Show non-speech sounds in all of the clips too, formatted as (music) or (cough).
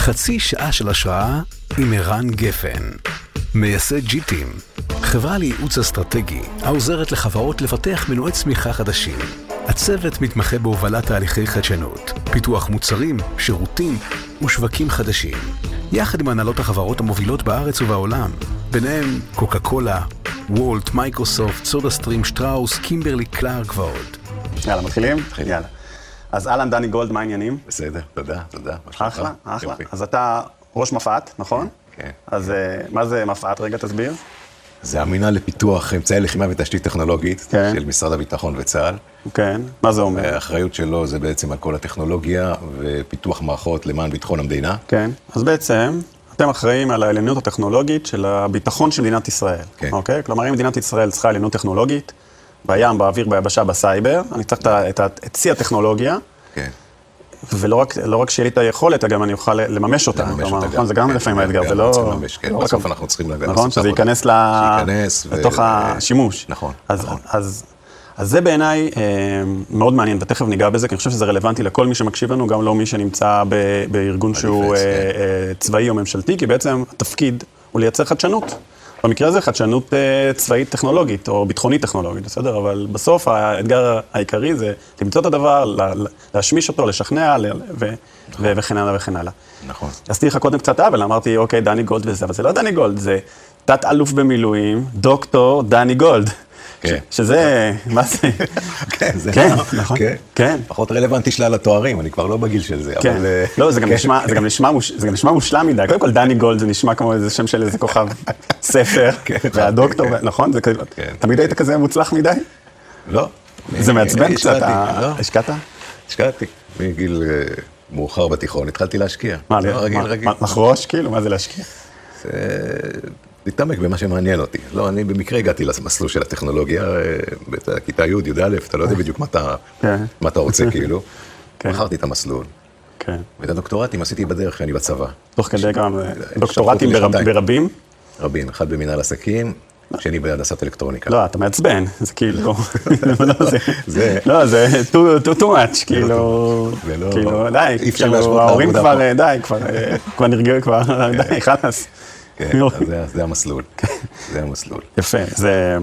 חצי שעה של השראה עם ערן גפן, מייסד ג'יטים, חברה לייעוץ אסטרטגי העוזרת לחברות לפתח מנועי צמיחה חדשים. הצוות מתמחה בהובלת תהליכי חדשנות, פיתוח מוצרים, שירותים ושווקים חדשים, יחד עם הנהלות החברות המובילות בארץ ובעולם, ביניהם קוקה קולה, וולט, מייקרוסופט, סודה סטרים, שטראוס, קימברלי, קלארק ועוד. יאללה, מתחילים? יאללה. אז אהלן, דני גולד, מה העניינים? בסדר, תודה, תודה. אחלה, אחלה. יופי. אז אתה ראש מפא"ת, נכון? כן. אז אה, מה זה מפא"ת? רגע, תסביר. זה המינהל לפיתוח אמצעי לחימה ותשתית טכנולוגית כן. של משרד הביטחון וצה"ל. כן, מה זה אומר? האחריות שלו זה בעצם על כל הטכנולוגיה ופיתוח מערכות למען ביטחון המדינה. כן. אז בעצם, אתם אחראים על העליונות הטכנולוגית של הביטחון של מדינת ישראל. כן. אוקיי? כלומר, אם מדינת ישראל צריכה עליונות טכנולוגית, בים, באוויר, ביבשה, בסייבר, אני צריך את שיא הטכנולוגיה, כן. ולא רק, לא רק שיהיה לי את היכולת, גם אני אוכל לממש אותה. לממש כלומר, אותה נכון, זה גם כן, לפעמים גם- האתגר, גם זה לא... לממש, כן, לא רק בסוף ה- אנחנו צריכים לעשות נכון, שזה. ייכנס ל... שייכנס ו- לתוך ו- השימוש. נכון, אז, נכון. אז, אז זה בעיניי אה, מאוד מעניין, ותכף ניגע בזה, כי אני חושב שזה רלוונטי לכל מי שמקשיב לנו, גם לא מי שנמצא ב, בארגון שהוא אה, כן. אה, צבאי או ממשלתי, כי בעצם התפקיד הוא לייצר חדשנות. במקרה הזה חדשנות אה, צבאית טכנולוגית, או ביטחונית טכנולוגית, בסדר? אבל בסוף האתגר העיקרי זה למצוא את הדבר, לה- לה- להשמיש אותו, לשכנע, וכן הלאה וכן הלאה. נכון. עשיתי לך קודם קצת עוול, אמרתי, אוקיי, דני גולד וזה, אבל זה לא דני גולד, זה תת-אלוף במילואים, דוקטור דני גולד. כן. שזה, מה זה? כן, זה כן, נכון. נכון. כן. כן. פחות רלוונטי שלל התוארים, אני כבר לא בגיל של זה, אבל... אה, לא, זה גם. נשמע, מושלם מדי. קודם כל, דני גולד זה נשמע כמו איזה שם של איזה כוכב ספר, (laughs) והדוקטור. נכון? תמיד היית כזה מוצלח מדי? לא. זה מעצבן קצת, לא, השקעת? השקעתי. מגיל אה, מאוחר בתיכון התחלתי להשקיע. מה, לא, לחרוש כאילו? מה זה להשקיע? להתעמק במה שמעניין אותי. לא, אני במקרה הגעתי למסלול של הטכנולוגיה, אה, בכיתה י', י"א, אתה לא יודע בדיוק מה אתה, כן. מה אתה רוצה (laughs) כאילו. כן. בחרתי את המסלול. כן. ואת הדוקטורטים עשיתי בדרך כשאני בצבא. תוך כדי גם אה, דוקטורטים. ברבים? רבים, אחד במנהל עסקים, שני בהנדסת אלקטרוניקה. לא, אתה מעצבן, זה כאילו, (laughs) לא, זה, לא, too much, כאילו, זה לא- כאילו, די, כאילו, ההורים כבר. אה, די, כבר, אה, כבר נרגעו, כבר, (laughs) די, חלאס. כן, זה- המסלול. (laughs) זה המסלול. יפה, זה...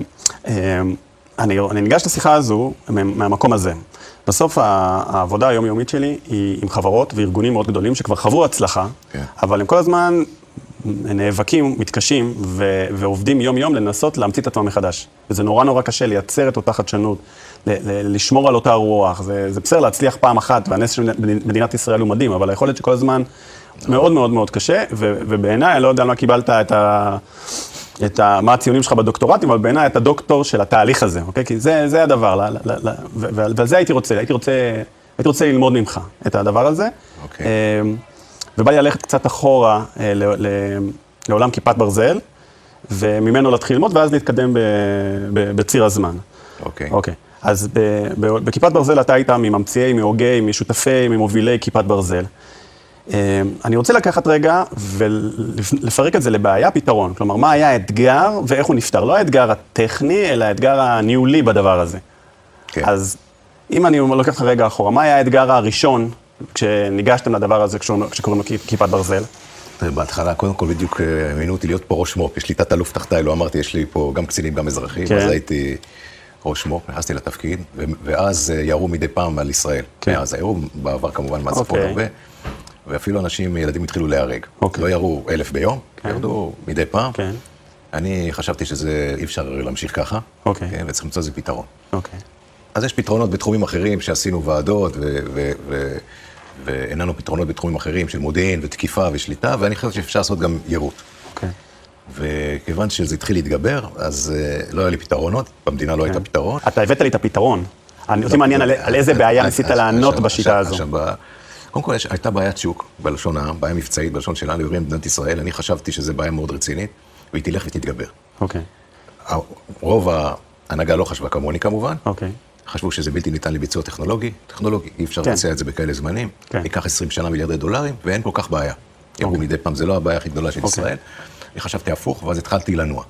אה, אני, אני ניגש לשיחה הזו מה- מהמקום הזה. בסוף העבודה היומיומית שלי היא עם חברות וארגונים מאוד גדולים שכבר חוו הצלחה, כן. אבל הם כל הזמן נאבקים, מתקשים ו- ועובדים יום-יום לנסות להמציא את עצמם מחדש. וזה נורא נורא קשה לייצר את אותה חדשנות, ל- ל- לשמור על אותה רוח. זה, זה בסדר להצליח פעם אחת, והנס של מדינת ישראל הוא מדהים, אבל היכולת שכל הזמן מאוד מאוד מאוד קשה, ובעיניי, אני לא יודע על מה קיבלת את ה... את ה, מה הציונים שלך בדוקטורטים, אבל בעיניי אתה דוקטור של התהליך הזה, אוקיי? כי זה, זה הדבר, ל, ל, ל, ו- ו- ועל זה הייתי רוצה, הייתי רוצה, הייתי רוצה ללמוד ממך את הדבר הזה. אוקיי. אמ, ובא לי ללכת קצת אחורה אה, ל, ל, לעולם כיפת ברזל, וממנו להתחיל ללמוד, ואז להתקדם ב, ב, בציר הזמן. אוקיי. אוקיי. אז ב, ב, בכיפת ברזל אתה היית מממציאי, מהוגי, משותפי, ממובילי כיפת ברזל. אה, אני רוצה לקחת רגע ולפרק את זה לבעיה, פתרון. כלומר, מה היה האתגר ואיך הוא נפתר. לא האתגר הטכני, אלא האתגר הניהולי בדבר הזה. כן. אז אם אני לוקח לך רגע אחורה, מה היה האתגר הראשון כשניגשתם לדבר הזה כשקוראים לו כיפ- כיפת ברזל? בהתחלה, קודם כל בדיוק אה, מינו אותי להיות פה ראש מו"פ, יש לי תת-אלוף תחתיי, לא אמרתי, יש לי פה גם קצינים, גם אזרחים, כן. אז הייתי ראש מו"פ, נכנסתי לתפקיד, ואז אה, ירו מדי פעם על ישראל. כן. מאז היו בעבר כמובן מהצפון אוקיי. הרבה, ואפילו אנשים, ילדים התחילו להיהרג. אוקיי. לא ירו אלף ביום, כן. ירדו מדי פעם. כן, אני חשבתי שזה, אי אפשר להמשיך ככה, אוקיי. כן, וצריך למצוא איזה פתרון. אוקיי. אז יש פתרונות בתחומים אחרים שעשינו ועדות, ו- ו- ו- ואין לנו פתרונות בתחומים אחרים של מודיעין ותקיפה ושליטה, ואני חושב שאפשר לעשות גם יירוט. אוקיי. וכיוון שזה התחיל להתגבר, אז uh, לא היה לי פתרונות, במדינה לא הייתה פתרון. אתה הבאת לי את הפתרון. אני אותי מעניין על- על איזה בעיה ניסית לענות בשיטה הזו. קודם כל, יש- הייתה בעיית שוק בלשון העם, בעיה מבצעית בלשון שלנו, יורים במדינת ישראל, אני חשבתי שזו בעיה מאוד רצינית, והיא תלך ותתגבר. אוקיי, רוב ההנהגה לא חשבה כמוני כמובן, אוקיי. חשבו שזה בלתי ניתן לביצוע טכנולוגי, טכנולוגי, אי אפשר כן. לבצע את זה בכאלה זמנים, כן. ייקח 20 שנה מיליארדי דולרים, ואין כל כך בעיה. יראו אוקיי. מדי פעם, זה לא הבעיה הכי גדולה של אוקיי. ישראל. אני חשבתי הפוך, ואז התחלתי לנוע.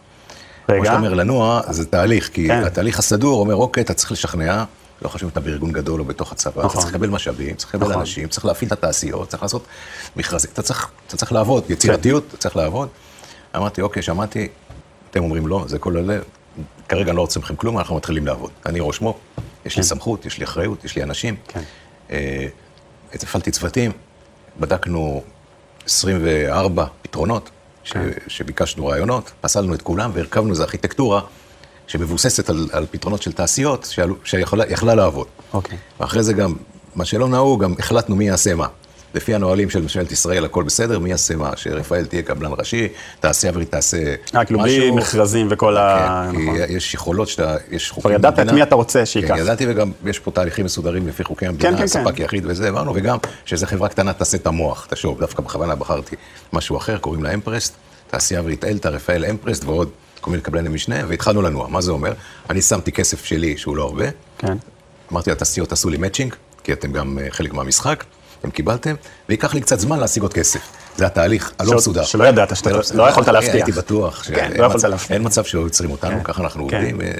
כמו רגע, שאתה אומר, לנוע זה תהליך, כי כן. התהליך הסדור אומר, אוקיי, אתה צריך לשכנע, לא חשוב אם אתה בארגון גדול או בתוך הצבא, אתה נכון. צריך לקבל משאבים, צריך לקבל נכון. אנשים, צריך להפעיל את התעשיות, צריך לעשות מכרזים, אתה צריך, אתה צריך לעבוד, יצירתיות, אתה צריך לעבוד. אמרתי, אוקיי, שמעתי, אתם אומרים לא, זה כל הלב, כרגע לא רוצה מכם כלום, אנחנו מתחילים לעבוד. אני ראש מו"פ, יש לי סמכות, יש לי אחריות, יש לי אנשים. כן. אה, הפעלתי צוותים, בדקנו 24 פתרונות, ש, כן. שביקשנו רעיונות, פסלנו את כולם והרכבנו איזו ארכיטקטורה שמבוססת על, על פתרונות של תעשיות שעלו- שיכולה יכלה לעבוד. אוקיי. ואחרי זה גם, מה שלא נהוג, גם החלטנו מי יעשה מה. לפי הנהלים של ממשלת ישראל, הכל בסדר, מי יעשה מה? שרפאל תהיה קבלן ראשי, תעשייה אווירית תעשה אה, כאילו בלי משהו. מכרזים וכל ה... כן, נכון. כי יש יכולות שאתה, יש חוקים כבר ידעת את במדינה. מי אתה רוצה שייקח. כן, ידעתי וגם יש פה תהליכים מסודרים לפי חוקי המדינה, כן, כן. ספק יחיד וזה, אמרנו, וגם שזה חברה קטנה תעשה את המוח, תחשוב, דווקא בכוונה בחרתי משהו אחר, קוראים לה אמפרסט, תעשייה אווירית אלתא, רפאל אמפרסט ועוד כל מיני קבלני משנה, והתחלנו לנוע. מה זה אומר? אני שמתי כסף שלי, שהוא לא הרבה, כן. אמרתי לתעשיות, תעשו לי מאצ'ינג, כי אתם גם אה, חלק מהמשחק, אתם קיבלתם, וייקח לי קצת זמן להשיג עוד כסף. זה התהליך הלא מסודר. שלא ידעת, שאתה לא- בסדר. לא יכולת להבטיח. הייתי בטוח. כן, לא יכולת להבטיח. אין מצב שלא יוצרים אותנו, כן. ככה אנחנו כן. עובדים. אה,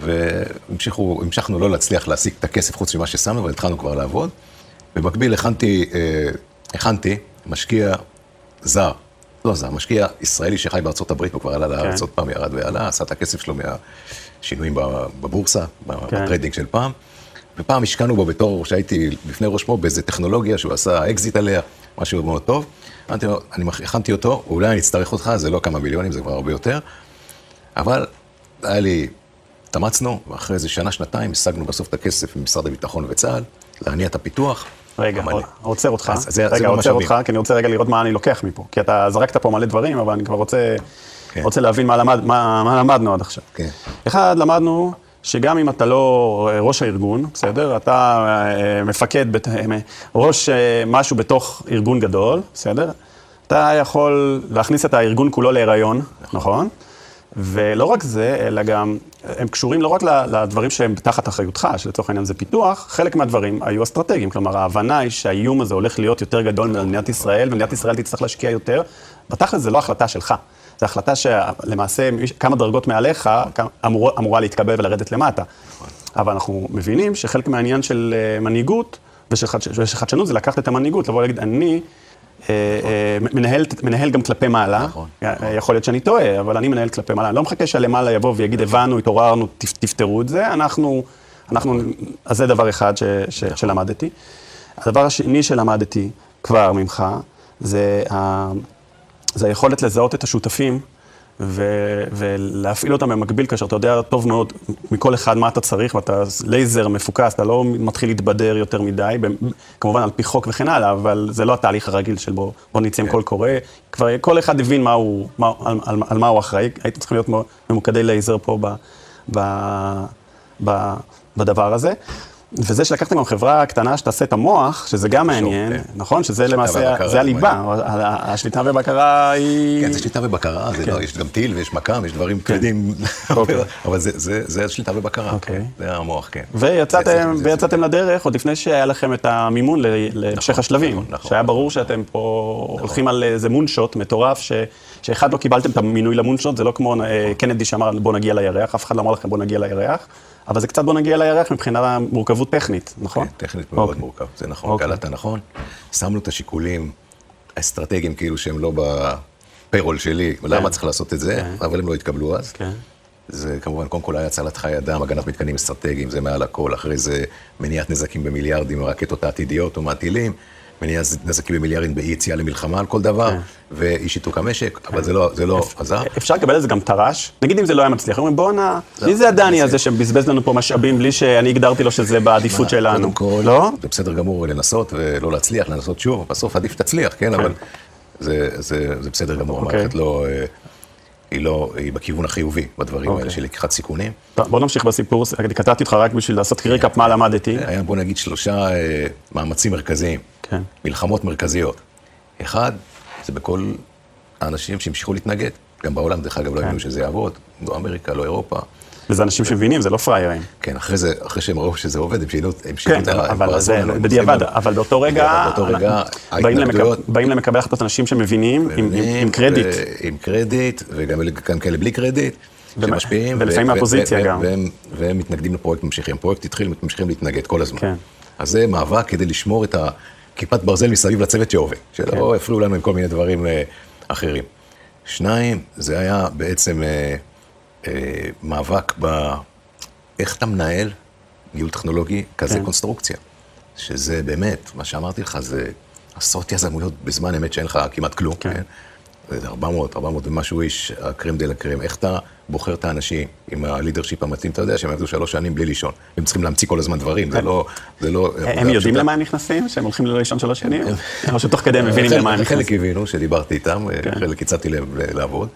והמשכנו המשכנו לא להצליח להשיג את הכסף חוץ ממה ששמנו, אבל התחלנו כבר לעבוד. במקביל הכנתי, אה, הכנתי משקיע זר, לא זר, משקיע ישראלי שחי בארצות הברית, הוא כבר עלה לארץ עוד פעם, ירד ועלה, עשה את הכסף שלו מהשינויים בבורסה, כן. ב trading של פעם. ופעם השקענו בו בתור, שהייתי לפני ראש מו"פ, באיזה טכנולוגיה שהוא עשה אקזיט עליה, משהו מאוד טוב. אמרתי לו, אני הכנתי אותו, אולי אני אצטרך אותך, זה לא כמה מיליונים, זה כבר הרבה יותר. אבל היה לי, התאמצנו, ואחרי איזה שנה, שנתיים, השגנו בסוף את הכסף ממשרד הביטחון וצה"ל, להניע את הפיתוח. רגע. עוצר אותך. אז זה- זה רגע, לא עוצר. אותך, כי אני רוצה רגע לראות מה אני לוקח מפה. כי אתה זרקת פה מלא דברים, אבל אני כבר רוצה, כן. רוצה להבין מה, למד, מה, מה למדנו עד עכשיו. כן. אחד, למדנו שגם אם אתה לא ראש הארגון, בסדר? אתה אה, מפקד, בת- אה, ראש אה, משהו בתוך ארגון גדול, בסדר? אתה יכול להכניס את הארגון כולו להיריון, נכון? ולא רק זה, אלא גם, הם קשורים לא רק לדברים שהם תחת אחריותך, שלצורך העניין זה פיתוח, חלק מהדברים היו אסטרטגיים. כלומר, ההבנה היא שהאיום הזה הולך להיות יותר גדול ממדינת ישראל, ומדינת ישראל תצטרך להשקיע יותר. בתכל'ס זה לא החלטה שלך. זו החלטה שלמעשה כמה דרגות מעליך אמור, אמורה להתקבל ולרדת למטה. אבל אנחנו מבינים שחלק מהעניין של אה, מנהיגות ושל חדש- ושל חדשנות זה לקחת את המנהיגות, לבוא ולהגיד, אני מנהל, מנהל גם כלפי מעלה. נכון, אה, יכול להיות שאני טועה, אבל אני מנהל כלפי מעלה. אני לא מחכה שהלמעלה יבוא ויגיד, הבנו, התעוררנו, תפ- תפתרו את זה. אנחנו, אנחנו, אז זה דבר אחד ש, ש, שלמדתי. הדבר השני שלמדתי כבר ממך, זה, ה, זה היכולת לזהות את השותפים ו, ולהפעיל אותם במקביל, כאשר אתה יודע טוב מאוד מכל אחד מה אתה צריך, ואתה לייזר מפוקס, אתה לא מתחיל להתבדר יותר מדי, ב- כמובן על פי חוק וכן הלאה, אבל זה לא התהליך הרגיל של בוא, בוא נצא עם קול קורא. כבר כל אחד הבין מה הוא, מה, על, על, על מה הוא אחראי, הייתם צריכים להיות ממוקדי לייזר פה ב, ב, ב, בדבר הזה. וזה שלקחתם גם חברה קטנה שתעשה את המוח, שזה גם מעניין, כן. נכון? שזה למעשה, זה הליבה, השליטה ובקרה היא... כן, זה שליטה ובקרה, זה כן. לא, יש גם טיל ויש מכ"ם, יש דברים כבדים, אוקיי. (laughs) אבל זה- זה זה שליטה ובקרה, אוקיי. זה המוח, כן. ויצאתם, לדרך עוד לפני שהיה לכם את המימון ל- להמשך השלבים. נכון, נכון. שהיה ברור שאתם פה הולכים על איזה מונשוט מטורף, שאחד לא קיבלתם את המינוי למונשוט, זה לא כמו אה, קנדי שאמר בוא נגיע לירח, אף אחד לא אמר לכם בוא נגיע לירח, אבל זה קצת בוא נגיע לירח מבחינת מורכבות טכנית, נכון? כן, טכנית מאוד אוקיי. מורכב, זה נכון, אוקיי. קלטת נכון. שמנו את השיקולים האסטרטגיים כאילו שהם לא בפיירול שלי, למה צריך לעשות את זה, אבל הם לא התקבלו אז. כן. זה כמובן, קודם כל היה הצלת חיי אדם, הגנת מתקנים אסטרטגיים, זה מעל הכל, אחרי זה מניעת נזקים במיליארדים מהרקטות העתידיות או מניעת נזקים במיליארדים באי יציאה למלחמה על כל דבר, ואי שיתוק המשק, אבל זה לא, זה לא עזר. אפשר לקבל את זה גם טר"ש? נגיד אם זה לא היה מצליח, אומרים בואנה, לא, מי זה הדני זה- הזה שבזבז לנו פה משאבים בלי שאני הגדרתי לו שזה בעדיפות שלנו? לא? זה בסדר גמור לנסות ולא להצליח, לנסות שוב, בסוף עדיף שתצליח, כן, אבל זה, זה, זה בסדר גמור, אוקיי. המערכת לא, אה, היא לא, היא בכיוון החיובי בדברים אוקיי. האלה של לקיחת סיכונים. טוב, בוא נמשיך בסיפור, קטעתי אותך רק בשביל לעשות ריקאפ מה למדתי. היה בוא נגיד שלושה אה, מאמצים מרכזיים, כן. מלחמות מרכזיות. אחד, זה בכל האנשים שהמשיכו להתנגד, גם בעולם דרך אגב לא כן. האמינו שזה יעבוד, לא אמריקה, לא אירופה. וזה אנשים שמבינים, זה לא פראיירים. כן, אחרי זה, אחרי שהם ראו שזה עובד, הם שינו, כן, את ה... הם כבר אבל זה הם בדיעבד. אבל באותו רגע, באותו רגע, באים ההתנגדויות- באים למקבל החלטות אנשים שמבינים, עם- עם- עם קרדיט. עם קרדיט, וגם אלה- גם כאלה בלי קרדיט. שמשפיעים. ולפעמים מהפוזיציה גם. והם, והם מתנגדים לפרויקט ממשיכים. פרויקט התחיל, ממשיכים להתנגד כל הזמן. כן. אז זה מאבק כדי לשמור את הכיפת ברזל מסביב לצוות שעובד, שלא כן. הפריעו לנו עם כל מיני דברים אה, אחרים. שניים, זה היה בעצם אה, אה, מאבק ב... איך אתה מנהל ניהול טכנולוגי כזה כן. קונסטרוקציה. שזה באמת, מה שאמרתי לך, זה עשרות יזמויות בזמן אמת שאין לך כמעט כלום. כן. כן. זה 400, 400 ומשהו איש, הקרם דה לה קרם. איך אתה בוחר את האנשים עם ה leadership המתאים? אתה יודע שהם עבדו שלוש שנים בלי לישון. הם צריכים להמציא כל הזמן דברים, זה לא... זה לא... הם יודעים למה הם נכנסים? שהם הולכים ללא לישון שלוש שנים? או שתוך כדי הם מבינים חלק- למה הם חלק נכנסים? הבינו שדיברתי איתם, כן. חלק הצעתי להם לעבוד.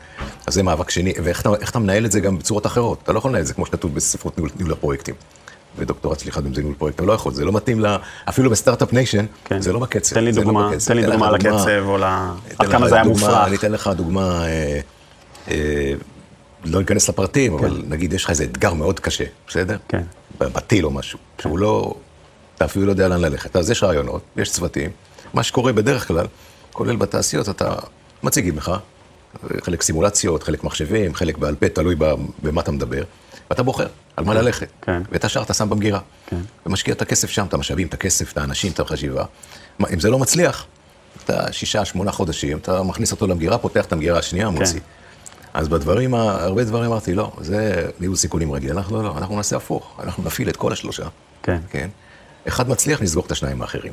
אז זה מאבק שני, ואיך אתה- מנהל את זה גם בצורות אחרות? אתה לא יכול לנהל את זה כמו שכתוב בספרות ניהול הפרויקטים. ודוקטורט סליחה, אם זה ניהול פרויקט, אתה לא יכול, זה לא מתאים ל... אפילו ב start-up nation, כן. זה לא בקצב. תן לי לא דוגמה, בקצב. תן לי לך דוגמה על הקצב, או ל... עד כמה זה היה מופרך. אני אתן לך דוגמה, אה, אה, לא ניכנס לפרטים, אבל נגיד יש לך איזה אתגר מאוד קשה, בסדר? כן. בטיל או משהו, שהוא לא, אתה אפילו לא יודע לאן ללכת. אז יש רעיונות, יש צוותים. מה שקורה בדרך כלל, כולל בתעשיות, אתה מציגים לך, חלק סימולציות, חלק מחשבים, חלק בעל פה, תלוי במה אתה מדבר, ואתה בוחר על מה ללכת. כן. ואת השאר אתה שם במגירה. כן. ומשקיע את הכסף שם, את המשאבים, את הכסף, את האנשים, את החשיבה. אם זה לא מצליח, אתה שישה, שמונה חודשים, אתה מכניס אותו למגירה, פותח את המגירה השנייה, מוציא. אז בדברים, הרבה דברים אמרתי, לא, זה ניהול סיכונים רגיל. אנחנו לא, אנחנו נעשה הפוך, אנחנו נפעיל את כל השלושה. כן. כן? אחד מצליח, נסגור את השניים האחרים.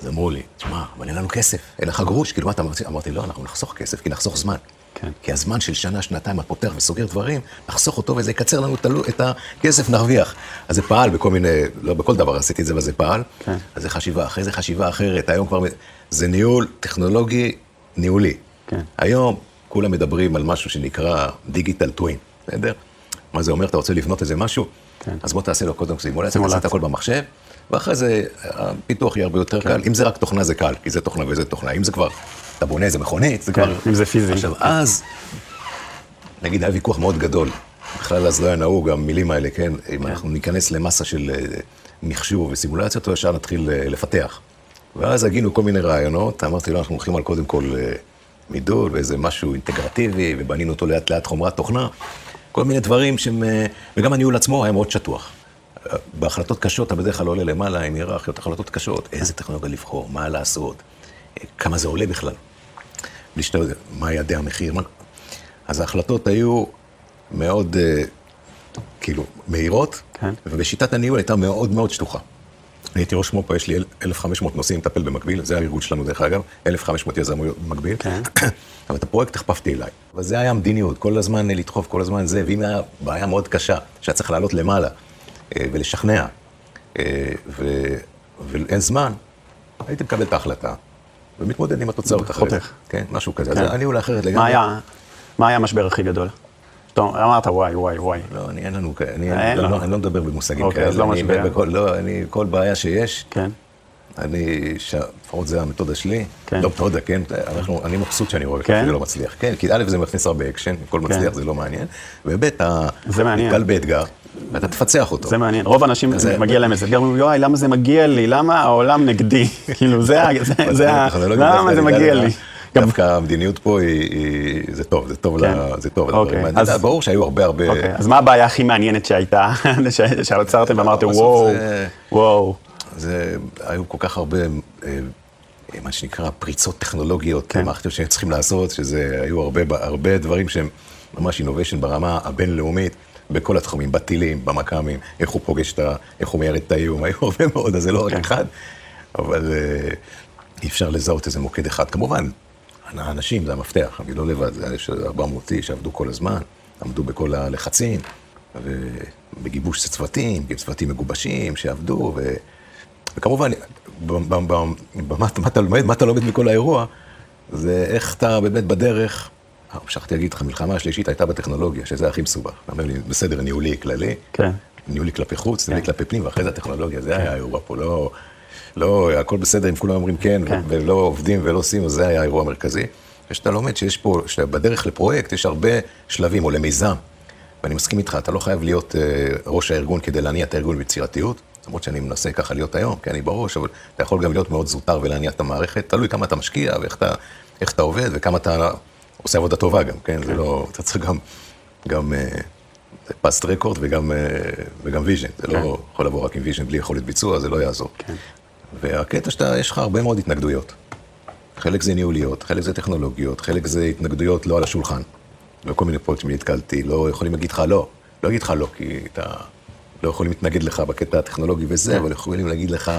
אז אמרו לי, תשמע, אבל אין לנו כסף, אין לך גרוש, כאילו, מה אתה מציע? אמרתי, לא, אנחנו נחסוך כסף, כי נחסוך זמן. כן. כי הזמן של שנה, שנתיים, את פותח וסוגר דברים, נחסוך אותו וזה יקצר לנו את הלו- את הכסף, נרוויח. אז זה פעל בכל מיני, לא בכל דבר עשיתי את זה, אבל זה פעל. כן. אז זה חשיבה, אחרי זה חשיבה אחרת, היום כבר, זה ניהול טכנולוגי ניהולי. כן. היום כולם מדברים על משהו שנקרא דיגיטל טווין, בסדר? מה זה אומר? אתה רוצה לבנות איזה משהו? כן. אז בוא תעשה לו קודם סימולציה. תעשה את הכל במחשב, ואחרי זה הפיתוח יהיה הרבה יותר קל. אם זה רק תוכנה זה קל, כי זה תוכנה וזה תוכנה. אם זה כבר, אתה בונה איזה מכונית, זה כן, כבר... אם זה פיזי. עכשיו, אז, נגיד, היה ויכוח מאוד גדול. בכלל אז לא היה נהוג, המילים האלה, כן? אם אנחנו ניכנס למסה של אה, מחשוב וסימולציות, או ישר נתחיל אה, לפתח. ואז הגינו כל מיני רעיונות, אמרתי לו, אנחנו הולכים על קודם כל אה, מידול ואיזה משהו אינטגרטיבי, ובנינו אותו לאט לאט חומרת תוכנה. כל מיני דברים שהם... וגם הניהול עצמו היה מאוד שטוח. בהחלטות קשות אתה בדרך כלל עולה למעלה עם היררכיות, החלטות קשות, איזה טכנולוגיה לבחור, מה לעשות, כמה זה עולה בכלל. בלי שאתה יודע, מה יעדי המחיר, מה... אז ההחלטות היו מאוד, אה, כאילו, מהירות, כן. ובשיטת הניהול הייתה מאוד מאוד שטוחה. אני הייתי ראש מו"פ, יש לי 1,500 נושאים לטפל במקביל, זה הארגון שלנו דרך אגב, 1,500 יזמויות במקביל. כן. (coughs) אבל את הפרויקט הכפפתי אליי. אבל זה היה המדיניות, כל הזמן לדחוף, כל הזמן זה, ואם היה בעיה מאוד קשה, שהיה צריך לעלות למעלה אה, ולשכנע, אה, ו- ואין זמן, הייתי מקבל את ההחלטה, ומתמודד עם התוצאות אחרי זה. חותך. כן, משהו כזה. כן. אז הניהול האחרת לגמרי. מה היה, המשבר הכי גדול? טוב, אמרת וואי, וואי, וואי. לא, אני אין לנו כאלה, אני, אני, לו. לא, אני לא מדבר במושגים אוקיי, כאלה. אז לא אני, משבר. בכל, לא, אני, כל בעיה שיש, כן, אני, לפחות זה המתודה שלי, כן. לא מתודה, כן, אנחנו, אני מבסוט שאני רואה? שזה לא מצליח, כן, כי א' זה מכניס הרבה אקשן, כן. מצליח זה לא מעניין, וב' אתה. נתקל באתגר, ואתה תפצח אותו. זה מעניין. רוב האנשים מגיע להם איזה אתגר, אומרים, יואי, למה זה מגיע לי? למה העולם נגדי? (laughs) כאילו, זה ה... למה זה מגיע לי? גם- דווקא המדיניות פה היא, זה טוב, זה טוב, כן. זה טוב, אוקיי. אז-. ברור שהיו הרבה הרבה, אוקיי, אז מה הבעיה הכי מעניינת שהייתה, (laughs) שעצרתם ואמרתם, וואו, וואו, זה, היו כל כך הרבה, אה, אה, מה שנקרא, פריצות טכנולוגיות, כן. מערכתיות צריכים לעשות, שזה, היו הרבה, הרבה דברים שהם ממש אינוביישן ברמה הבינלאומית, בכל התחומים, בטילים, במכ"מים, איך הוא פוגש את ה... איך הוא מיירד את האיום, היו (laughs) הרבה מאוד, אז זה לא רק כן. אחד, אבל אה, אי אפשר לזהות איזה מוקד אחד. כמובן, האנשים זה המפתח, אני לא לבד, זה יש 400 איש שעבדו כל הזמן, עמדו בכל הלחצים, ובגיבוש צוותים, צוותים מגובשים שעבדו, ו... וכמובן, במה אתה לומד מכל האירוע, זה איך אתה באמת בדרך, אה, המשכתי להגיד לך, המלחמה השלישית הייתה בטכנולוגיה, שזה הכי מסובך. אתה אומר לי, בסדר, ניהולי כללי, כן. ניהולי כלפי חוץ, ניהולי כן. כלפי פנים, ואחרי זה הטכנולוגיה, זה היה האירוע פה, לא, לא, הכל בסדר אם כולם אומרים כן, כן. ולא עובדים ולא עושים, זה היה האירוע המרכזי. ושאתה לומד שיש פה, שבדרך לפרויקט יש הרבה שלבים, או למיזם. ואני מסכים איתך, אתה לא חייב להיות אה, ראש הארגון כדי להניע את הארגון ביצירתיות, למרות שאני מנסה ככה להיות היום, כי אני בראש, אבל אתה יכול גם להיות מאוד זוטר ולהניע את המערכת, תלוי כמה אתה משקיע ואיך אתה, אתה עובד וכמה אתה עושה עבודה טובה גם, כן? זה לא, אתה צריך גם, גם אה, past record וגם, אה, וגם vision. זה כן. לא יכול לבוא רק עם vision בלי יכולת ביצוע, זה לא יעזור. כן. והקטע שאתה, יש לך הרבה מאוד התנגדויות. חלק זה ניהוליות, חלק זה טכנולוגיות, חלק זה התנגדויות לא על השולחן. בכל מיני פרויקטים נתקלתי, לא יכולים להגיד לך לא. לא להגיד לך לא, כי אתה... לא יכולים להתנגד לך בקטע הטכנולוגי וזה, כן. אבל יכולים להגיד לך,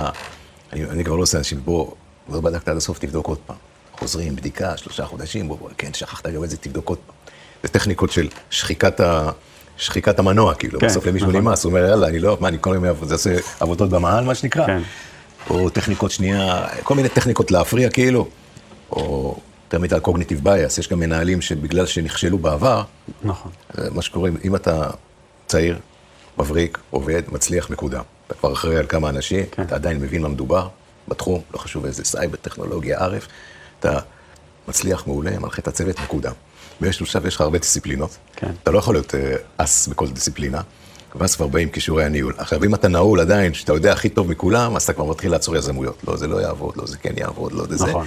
אני, אני כבר לא עושה אנשים, בוא, לא בדקת עד הסוף, תבדוק עוד פעם. חוזרים, בדיקה, שלושה חודשים, בוא, בוא, כן, שכחת גם את זה, תבדוק עוד פעם. זה טכניקות של שחיקת, ה, שחיקת המנוע, כאילו, כן, בסוף למישהו נכון. נמאס, הוא אומר, יאללה, אני לא, מה, אני כל יום זה עושה עבודות במעל, מה שנקרא. כן. או טכניקות שנייה, כל מיני טכניקות להפריע כאילו, או יותר מדי קוגניטיב בייס, יש גם מנהלים שבגלל שנכשלו בעבר, נכון. זה מה שקורה, אם אתה צעיר, מבריק, עובד, מצליח, מקודם. אתה כבר אחראי על כמה אנשים, כן. אתה עדיין מבין מה מדובר בתחום, לא חשוב איזה סייבר, טכנולוגיה, ערף, אתה מצליח מעולה, מלכת הצוות, מקודם. ויש עכשיו, יש לך הרבה דיסציפלינות. כן. אתה לא יכול להיות אה, אס בכל דיסציפלינה, ואז כבר באים כישורי הניהול. עכשיו, אם אתה נעול עדיין, שאתה יודע הכי טוב מכולם, אז אתה כבר מתחיל לעצור יזמויות. לא, זה לא יעבוד, לא, זה כן יעבוד, לא, זה זה. נכון.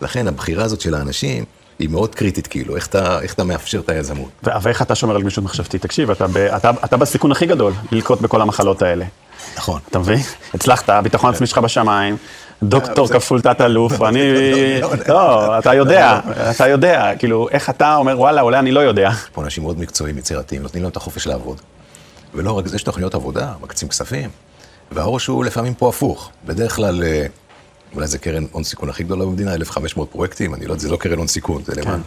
לכן, הבחירה הזאת של האנשים היא מאוד קריטית, כאילו, איך אתה, איך אתה מאפשר את היזמות. ואיך אתה שומר על גמישות מחשבתית? תקשיב, אתה, ב, אתה, אתה בסיכון הכי גדול ללקוט בכל המחלות האלה. נכון. אתה מבין? הצלחת, הביטחון העצמי שלך בשמיים, דוקטור זה- כפול תת-אלוף, ואני... (laughs) לא, לא, לא, אתה יודע, אתה יודע, כאילו, איך אתה אומר, וואלה, אולי אני לא יודע. יש פה אנשים מאוד מקצועיים, יצירתיים, נותנים להם את החופש לעבוד. ולא רק זה, יש תוכניות עבודה, מקצים כספים, והראש הוא לפעמים פה הפוך. בדרך כלל, אה, אולי זה קרן הון סיכון הכי גדולה במדינה, 1,500 פרויקטים, אני לא יודע, זה לא קרן הון סיכון, זה למען.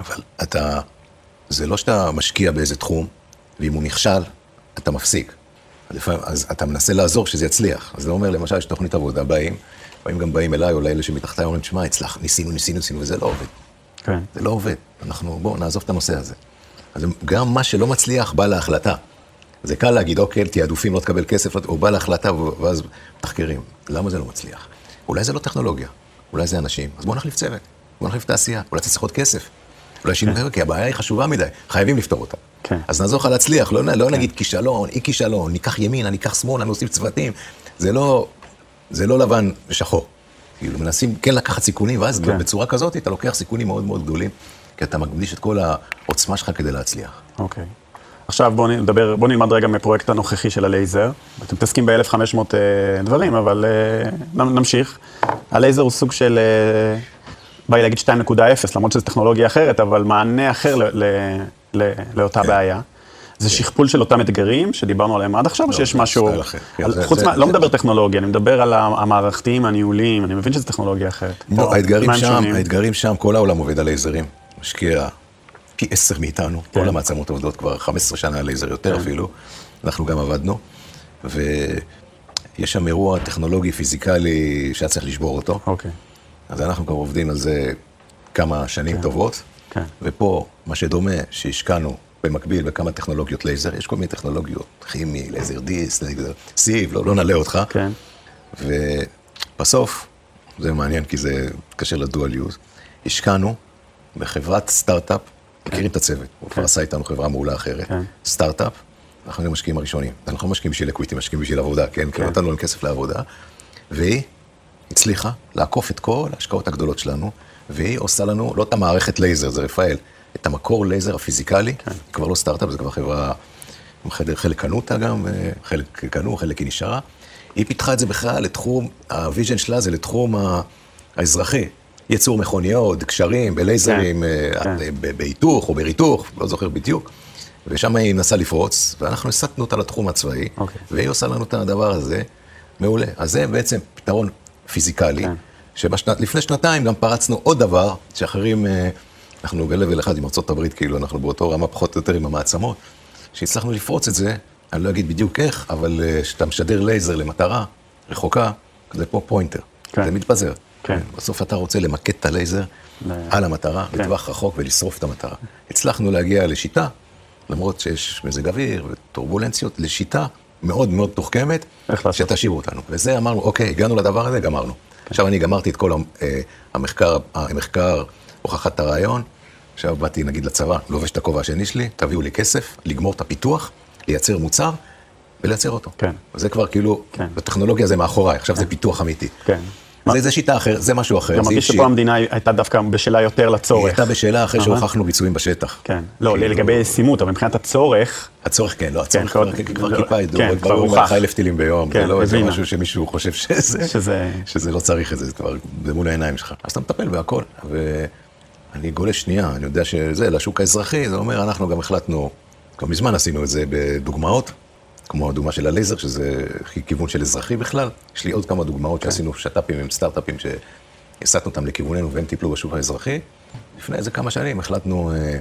אבל אתה, זה לא שאתה משקיע באיזה תחום, ואם הוא נכשל, אתה מפסיק. לפעמים, אז אתה מנסה לעזור שזה יצליח. אז זה אומר, למשל, יש תוכנית עבודה, באים, באים גם באים אליי, או לאלה שמתחתיי, אומרים, תשמע, הצלח, ניסינו, ניסינו, ניסינו, וזה לא עובד. כן, זה לא עובד. אנחנו, בואו נעזוב את הנושא הזה. אז גם מה שלא מצליח בא להחלטה. זה קל להגיד, אוקיי, תעדופים, לא תקבל כסף, לא- הוא בא להחלטה ואז מתחקרים. למה זה לא מצליח? אולי זה לא טכנולוגיה, אולי זה אנשים, אז בואו נחליף צוות, בואו נחליף תעשייה, אולי צריך עוד כסף. אולי שינוי, חבר'ה, כי הבעיה היא חשובה מדי, חייבים לפתור אותה. כן. אז נעזור לך להצליח, לא, לא נגיד כישלון, אי כישלון, ניקח ימינה, ניקח שמאלה, נוסיף צוותים. זה לא, זה לא לבן ושחור. כאילו, מנסים כן לקחת סיכונים, ואז כן. בצורה כזאת אתה לוקח סיכונים מאוד מאוד גדולים, כי אתה מקדיש את כל העוצמה שלך כדי להצליח. אוקיי. עכשיו בואו נדבר, בואו נלמד רגע מהפרויקט הנוכחי של הלייזר. אתם מתעסקים ב-1500 אה, דברים, אבל אה, נמשיך. הלייזר הוא סוג של, אה, בא לי להגיד 2.0, למרות שזו טכנולוגיה אחרת, אבל מענה אחר ל, ל, ל, לאותה בעיה. זה שכפול של אותם אתגרים שדיברנו עליהם עד עכשיו, או לא, שיש משהו... כן, חוץ מה, לא מדבר טכנולוגיה, אני מדבר על המערכתיים, הניהוליים, אני מבין שזו טכנולוגיה אחרת. לא, האתגרים שם? האתגרים שם, כל העולם עובד על לייזרים. משקיע פי עשר מאיתנו, כן. כל המעצמות עובדות כבר 15 שנה על לייזר, יותר אפילו. אנחנו גם עבדנו, ויש שם אירוע טכנולוגי, פיזיקלי, שהיה צריך לשבור אותו. אוקיי, אז אנחנו כבר עובדים על זה כמה שנים טובות. כן. ופה, מה שדומה, שהשקענו במקביל בכמה טכנולוגיות לייזר, יש כל מיני טכנולוגיות, כימי, לייזר דיסק, לייזר סיב, לא, לא נעלה אותך. כן, ובסוף, זה מעניין כי זה מתקשר ל dual use, השקענו בחברת סטארט-אפ, מכירים את הצוות, הוא כבר עשה איתנו חברה מעולה אחרת, כן. סטארט-אפ, אנחנו היינו משקיעים הראשונים, אנחנו לא משקיעים בשביל equity, משקיעים בשביל עבודה, כן? כי נתנו להם כסף לעבודה, והיא הצליחה לעקוף את כל ההשקעות הגדולות שלנו, והיא עושה לנו, לא את המערכת לייזר, זה רפאל, את המקור לייזר הפיזיקלי, כן. כבר לא סטארט-אפ, זה כבר חברה, חלק, קנו אותה גם, אה, חלק קנו, חלק היא נשארה. היא פיתחה את זה בכלל לתחום, ה vision שלה זה לתחום האזרחי. ייצור מכוניות, קשרים, בלייזרים, כן, אה, כן. בהיתוך או בריתוך, לא זוכר בדיוק. ושם היא מנסה לפרוץ, ואנחנו הסטנו אותה לתחום הצבאי, אוקיי. והיא עושה לנו את הדבר הזה, מעולה. אז זה בעצם פתרון פיזיקלי, כן. שלפני שנתיים גם פרצנו עוד דבר, שאחרים, אה, אנחנו ב-level אחד עם ארה"ב, כאילו, אנחנו באותו רמה פחות או יותר עם המעצמות, שהצלחנו לפרוץ את זה, אני לא אגיד בדיוק איך, אבל אה, כשאתה משדר לייזר למטרה רחוקה, זה פה pointer, כן. זה מתפזר. כן. בסוף אתה רוצה למקד את הלייזר ל- על המטרה, כן. בטווח רחוק ולשרוף את המטרה. הצלחנו להגיע לשיטה, למרות שיש מזג אוויר וטורבולנציות, לשיטה מאוד מאוד מתוחכמת? שתשאירו אותנו. וזה אמרנו, אוקיי, הגענו לדבר הזה, גמרנו. עכשיו אני גמרתי את כל אה, המחקר, המחקר, הוכחת הרעיון, עכשיו באתי נגיד לצבא, לובש את הכובע השני שלי, תביאו לי כסף, לגמור את הפיתוח, לייצר מוצר ולייצר אותו. כן. זה כבר כאילו, כן. הטכנולוגיה זה מאחוריי, עכשיו זה פיתוח אמיתי. כן. זה, זה שיטה אחרת, זה משהו אחר. זה מרגיש. שפה המדינה הייתה דווקא בשלה יותר היא לצורך. הייתה בשאלה אחרי. שהוכחנו ביצועים בשטח. כן. לא, כאילו- לגבי ישימות, אבל מבחינת הצורך, הצורך כן, לא, הצורך כבר- כבר, כבר לא, כיפה ידוע, כן, כבר כבר הוכח. אלף טילים ביום, כן, זה לא איזה. משהו שמישהו חושב שזה, שזה- שזה לא צריך את זה, זה כבר, זה מול העיניים שלך. אז אתה מטפל בהכל, ואני גולש שנייה, אני יודע שזה, לשוק האזרחי, זה אומר, אנחנו גם החלטנו, כבר מזמן עשינו את זה בדוגמאות, כמו הדוגמה של הלייזר, שזה כיוון של אזרחי בכלל. יש לי עוד כמה דוגמאות שעשינו שת"פים עם סטארט-אפים שהסטנו אותם לכיווננו והם טיפלו בשוק האזרחי. לפני איזה כמה שנים החלטנו, אה,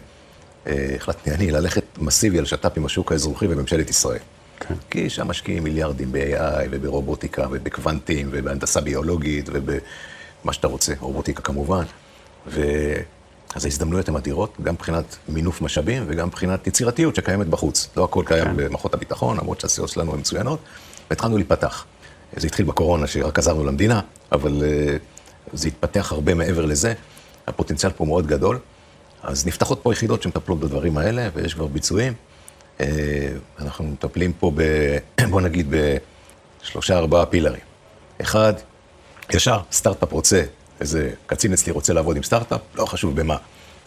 אה, החלטתי אני ללכת מסיבי על שת"פ עם השוק האזרחי בממשלת ישראל. כן. כי שם משקיעים מיליארדים ב-AI וברובוטיקה ובקוונטים ובהנדסה ביולוגית ובמה שאתה רוצה, רובוטיקה כמובן. ו... אז ההזדמנויות הן אדירות, גם מבחינת מינוף משאבים וגם מבחינת יצירתיות שקיימת בחוץ. לא הכל קיים כן. במערכות הביטחון, למרות שהסיעות שלנו הן מצוינות, והתחלנו להיפתח. זה התחיל בקורונה, שרק עזרנו למדינה, אבל אה, זה התפתח הרבה מעבר לזה. הפוטנציאל פה מאוד גדול. אז נפתחות פה יחידות שמטפלות בדברים האלה, ויש כבר ביצועים. אה, אנחנו מטפלים פה ב... (clears throat) בוא נגיד בשלושה, ארבעה פילרים. אחד, ישר, סטארט-אפ רוצה, איזה קצין אצלי רוצה לעבוד עם סטארט-אפ, לא חשוב במה.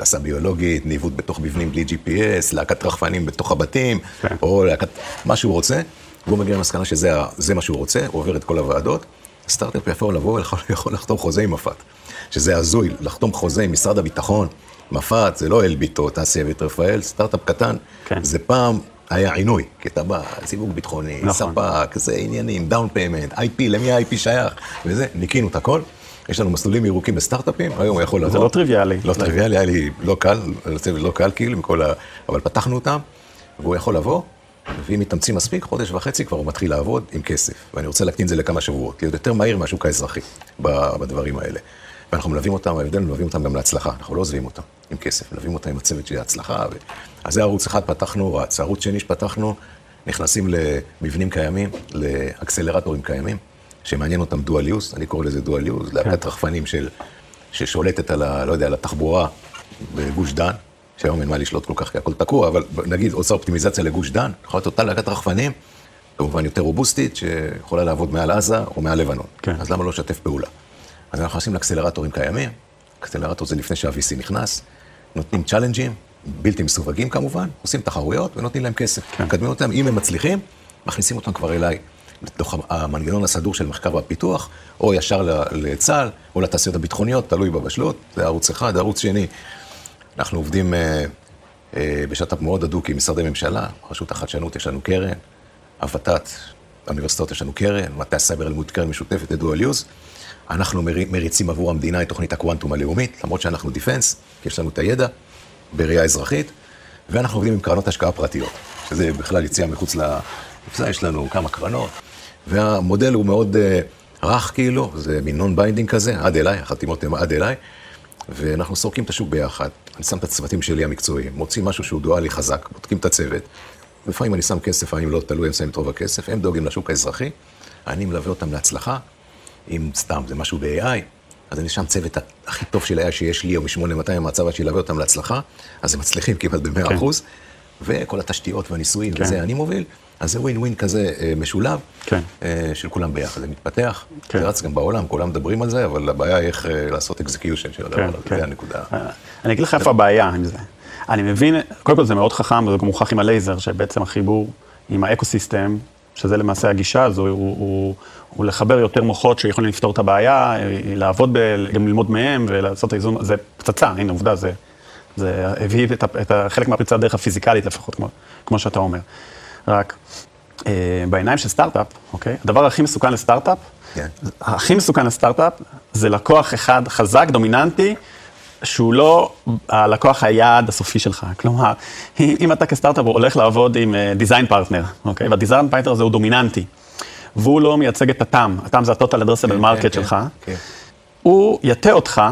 הנדסה ביולוגית, ניווט בתוך מבנים בלי GPS, להקת רחפנים בתוך הבתים, כן. או להקת... מה שהוא רוצה, והוא מגיע למסקנה שזה מה שהוא רוצה, הוא עובר את כל הוועדות. סטארט-אפ יכול לבוא, יכול, (laughs) יכול לחתום חוזה עם מפא״ת, שזה הזוי, לחתום חוזה עם משרד הביטחון, מפא״ת, זה לא אלביט או תעשייה ואת רפאל, סטארט-אפ קטן, כן. זה פעם היה עינוי, כי אתה בא, סיווג ביטחוני, נכון. ספק, זה עניינים, down payment, IP, למי ה-IP שייך, וזה, ניקינו את הכל. יש לנו מסלולים ירוקים בסטארט-אפים, היום הוא יכול לבוא. זה לא טריוויאלי. לא טריוויאלי, היה לי לא קל, הצוות לא קל כאילו, מכל ה... אבל פתחנו אותם, והוא יכול לבוא, ואם מתאמצים מספיק, חודש וחצי כבר הוא מתחיל לעבוד עם כסף. ואני רוצה להקטין את זה לכמה שבועות, להיות יותר מהיר מהשוק האזרחי בדברים האלה. ואנחנו מלווים אותם, ההבדל, מלווים אותם גם להצלחה, אנחנו לא עוזבים אותם עם כסף, מלווים אותם עם הצוות של ההצלחה. ו... אז זה ערוץ אחד פתחנו, רץ. ערוץ שני שפתחנו, נכנסים למבנים קיימים, לאקסלרטורים קיימים, שמעניין אותם דואל יוז, אני קורא לזה דואל יוז, להקת רחפנים של, ששולטת על, ה, לא יודע, על התחבורה בגוש דן, שהיום אין מה לשלוט כל כך, כי הכל תקוע, אבל נגיד עושה אופטימיזציה לגוש דן, יכולה להיות אותה להקת רחפנים, כמובן יותר רובוסטית, שיכולה לעבוד מעל עזה או מעל לבנון. כן. אז למה לא לשתף פעולה? אז אנחנו נכנסים לאקסלרטורים קיימים, אקסלרטור זה לפני שה-VC נכנס, נותנים צ'אלנג'ים, בלתי מסווגים כמובן, עושים תחרויות ונותנים להם כסף. כן. מקדמים אותם, אם הם מצליחים, מכניסים אותם כבר אליי, לתוך המנגנון הסדור של מחקר והפיתוח, או ישר ל- לצה"ל, או לתעשיות הביטחוניות, תלוי בבשלות, זה ערוץ אחד, ערוץ שני. אנחנו עובדים אה, אה, בשת"פ מאוד הדוק עם משרדי ממשלה, רשות החדשנות יש לנו קרן, הות"ת, האוניברסיטאות יש לנו קרן, מטה הסייבר יש לנו קרן משותפת ל dual use. אנחנו מרי- מריצים עבור המדינה את תוכנית הקוונטום הלאומית, למרות שאנחנו defense, כי יש לנו את הידע בראייה אזרחית, ואנחנו עובדים עם קרנות השקעה פרטיות, שזה בכלל יציאה מחוץ לקופסה, יש לנו כמה קרנות, והמודל הוא מאוד אה, רך כאילו, זה מין non-binding כזה, עד אליי, החתימות הן עד אליי, ואנחנו סורקים את השוק ביחד. אני שם את הצוותים שלי המקצועיים, מוצאים משהו שהוא דואלי חזק, בודקים את הצוות. לפעמים אני שם כסף, לפעמים לא תלוי, הם שמים את רוב הכסף, הם דואגים לשוק האזרחי, אני מלווה אותם להצלחה, אם סתם זה משהו ב-AI, אז אני שם צוות הכי טוב של AI שיש לי, או מ-8200 מהצבא שילווה אותם להצלחה, אז הם מצליחים כמעט ב-100%, כן. וכל התשתיות והניסויים כן. וזה אני מוביל, אז זה ווין ווין כזה אה, משולב, כן. אה, של כולם ביחד, זה מתפתח, כן. זה רץ גם בעולם, כולם מדברים על זה, אבל הבעיה היא איך אה, לעשות execution של הדבר כן, הזה, כן. זה הנקודה. אני אגיד לך איפה הבעיה עם זה. אני מבין, קודם כל זה מאוד חכם, וזה גם מוכח עם הלייזר, שבעצם החיבור עם האקוסיסטם, שזה למעשה הגישה הזו, הוא, הוא, הוא לחבר יותר מוחות שיכולים לפתור את הבעיה, לעבוד, ב, גם ללמוד מהם ולעשות את האיזון, זה פצצה, הנה עובדה, זה, זה הביא את, את חלק מהפריצה דרך הפיזיקלית לפחות, כמו, כמו שאתה אומר. רק אה, בעיניים של סטארט-אפ, אוקיי? הדבר הכי מסוכן לסטארט-אפ, כן. הכי מסוכן לסטארט-אפ זה לקוח אחד חזק, דומיננטי, שהוא לא הלקוח היעד הסופי שלך. כלומר, אם אתה כסטארט-אפ הולך לעבוד עם design partner, אוקיי? וה design partner הזה הוא דומיננטי, והוא לא מייצג את ה TAM, ה TAM זה כן, market כן, שלך, כן. הוא יטה אותך,